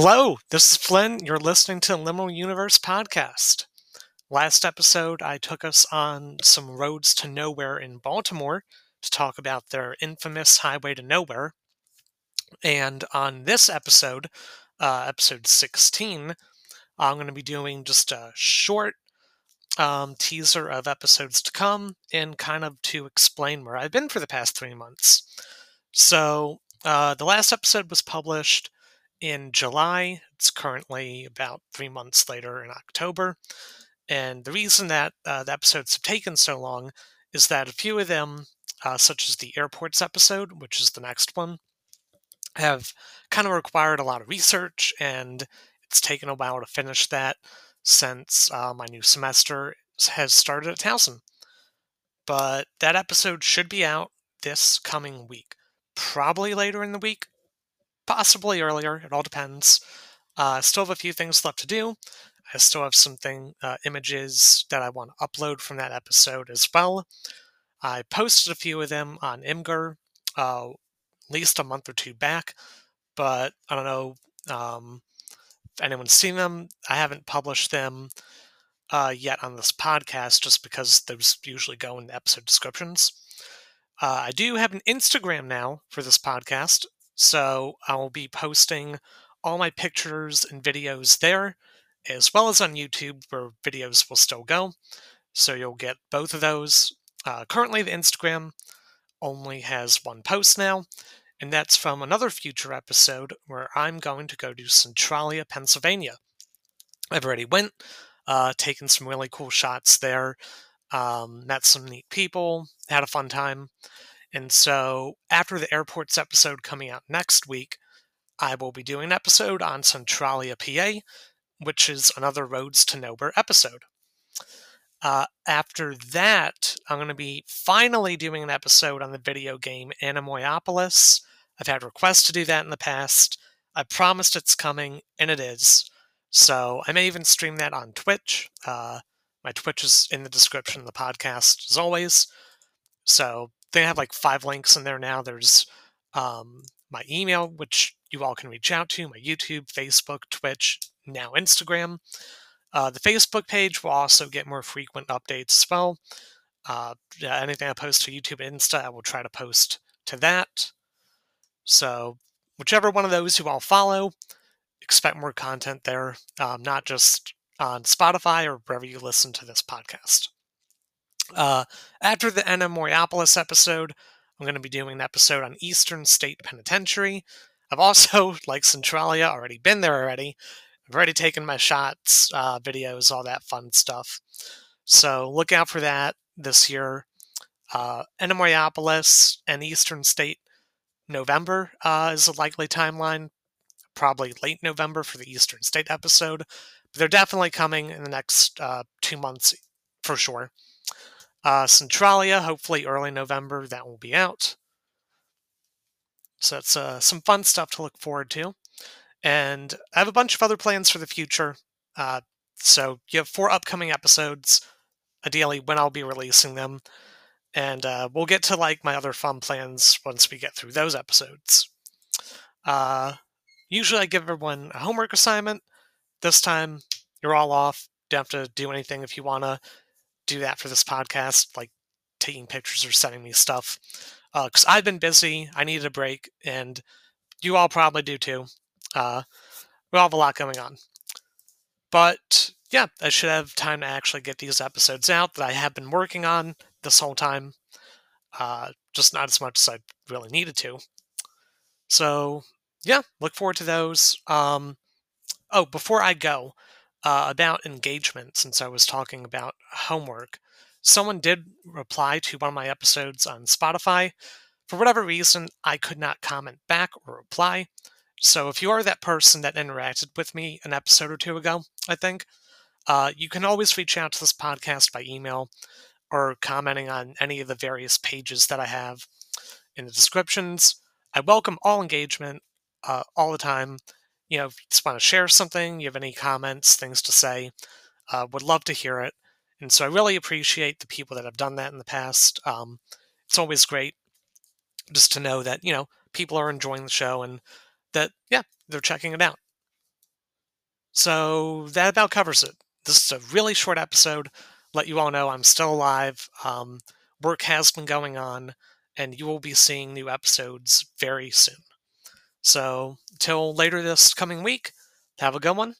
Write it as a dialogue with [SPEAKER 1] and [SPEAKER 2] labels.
[SPEAKER 1] Hello, this is Flynn. You're listening to Liminal Universe Podcast. Last episode, I took us on some roads to nowhere in Baltimore to talk about their infamous Highway to Nowhere. And on this episode, uh, episode 16, I'm going to be doing just a short um, teaser of episodes to come and kind of to explain where I've been for the past three months. So, uh, the last episode was published in July. It's currently about three months later in October. And the reason that uh, the episodes have taken so long is that a few of them, uh, such as the airports episode, which is the next one, have kind of required a lot of research, and it's taken a while to finish that since uh, my new semester has started at Towson. But that episode should be out this coming week, probably later in the week, possibly earlier. It all depends. Uh, still have a few things left to do. I still have something uh, images that I want to upload from that episode as well. I posted a few of them on Imgur uh, at least a month or two back, but I don't know um, if anyone's seen them. I haven't published them uh, yet on this podcast just because those usually go in the episode descriptions. Uh, I do have an Instagram now for this podcast, so I'll be posting all my pictures and videos there, as well as on YouTube, where videos will still go. So you'll get both of those. Uh, currently, the Instagram only has one post now, and that's from another future episode where I'm going to go to Centralia, Pennsylvania. I've already went, uh, taken some really cool shots there, um, met some neat people, had a fun time. And so, after the airports episode coming out next week, I will be doing an episode on Centralia, PA, which is another Roads to Nowhere episode. Uh, after that, I'm going to be finally doing an episode on the video game Anemoiapolis. I've had requests to do that in the past. I promised it's coming, and it is. So I may even stream that on Twitch. Uh, my Twitch is in the description of the podcast, as always. So they have like five links in there now. There's um, my email, which you all can reach out to, my YouTube, Facebook, Twitch, now Instagram. Uh, the Facebook page will also get more frequent updates as well. Uh, anything I post to YouTube Insta, I will try to post to that. So, whichever one of those you all follow, expect more content there, um, not just on Spotify or wherever you listen to this podcast. Uh, after the Anemoiapolis episode, I'm going to be doing an episode on Eastern State Penitentiary. I've also, like Centralia, already been there already. I've already taken my shots, uh, videos, all that fun stuff. So look out for that this year. Uh, and Eastern State November uh, is a likely timeline. Probably late November for the Eastern State episode. But they're definitely coming in the next uh, two months for sure. Uh, Centralia, hopefully early November, that will be out. So that's uh, some fun stuff to look forward to. And I have a bunch of other plans for the future. Uh, so you have four upcoming episodes, ideally when I'll be releasing them. And uh, we'll get to like my other fun plans once we get through those episodes. Uh, usually I give everyone a homework assignment. This time you're all off. Don't have to do anything if you want to do that for this podcast, like taking pictures or sending me stuff. Uh, because uh, I've been busy, I needed a break, and you all probably do too. Uh, we all have a lot going on. But yeah, I should have time to actually get these episodes out that I have been working on this whole time. Uh, just not as much as I really needed to. So yeah, look forward to those. Um, oh, before I go, uh, about engagement since I was talking about homework. Someone did reply to one of my episodes on Spotify. For whatever reason, I could not comment back or reply. So if you are that person that interacted with me an episode or two ago, I think, uh, you can always reach out to this podcast by email or commenting on any of the various pages that I have in the descriptions. I welcome all engagement uh, all the time you know, if you just want to share something, you have any comments, things to say, uh, would love to hear it. And so I really appreciate the people that have done that in the past. Um, it's always great just to know that, you know, people are enjoying the show and that, yeah, they're checking it out. So that about covers it. This is a really short episode. Let you all know I'm still alive. Um, work has been going on, and you will be seeing new episodes very soon. So, till later this coming week, have a good one.